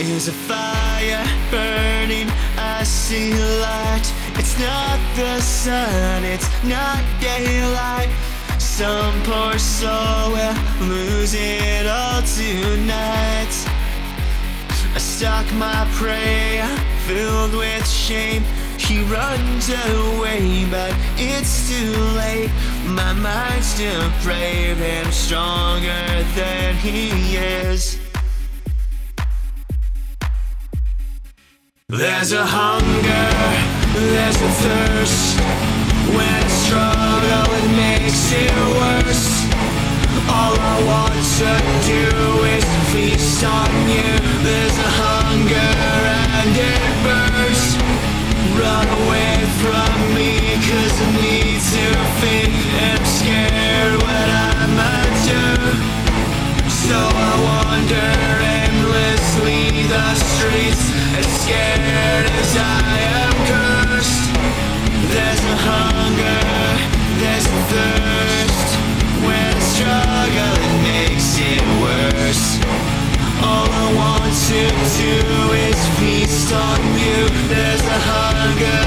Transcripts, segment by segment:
is a fire burning. I see light. It's not the sun, it's not daylight. Some poor soul will lose it all tonight. I stalk my prey, filled with shame. He runs away, but it's too late. My mind's still brave and stronger than he is. There's a hunger, there's a thirst. When I struggle, it makes it worse. All I want to do is feast on you. There's a hunger and it burns. Run away from me, cause I need to feed. I'm scared what I might do. So I wander aimlessly the streets, scared as I am cursed. There's a hunger, there's a thirst. When I struggle, it makes it worse. All I want to do is feast on you. There's a hunger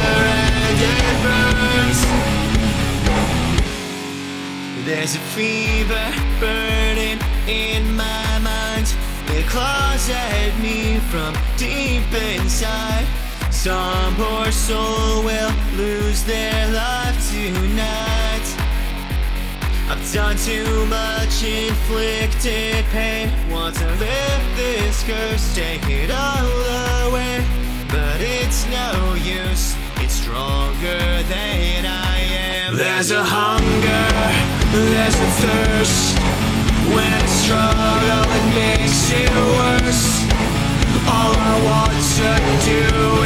and it burns. There's a fever burning in my. It claws at me from deep inside. Some poor soul will lose their life tonight. I've done too much inflicted pain. Want to lift this curse, take it all away. But it's no use, it's stronger than I am. There's a hunger, there's a thirst. When I struggle, All I want to do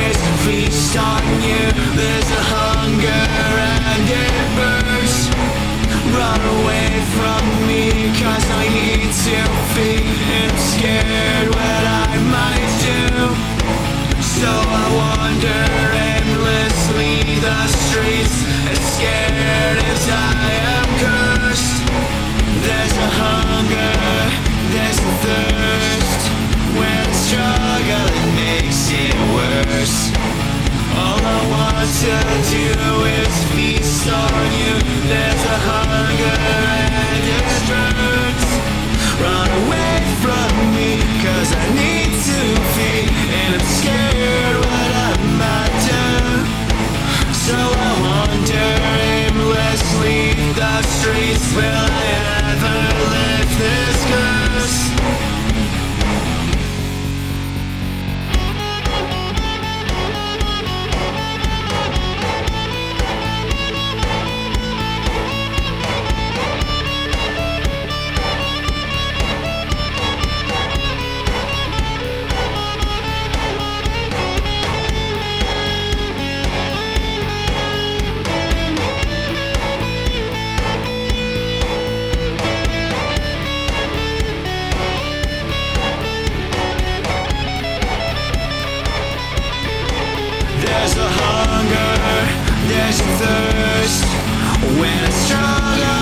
is feast on you. thirst when I struggle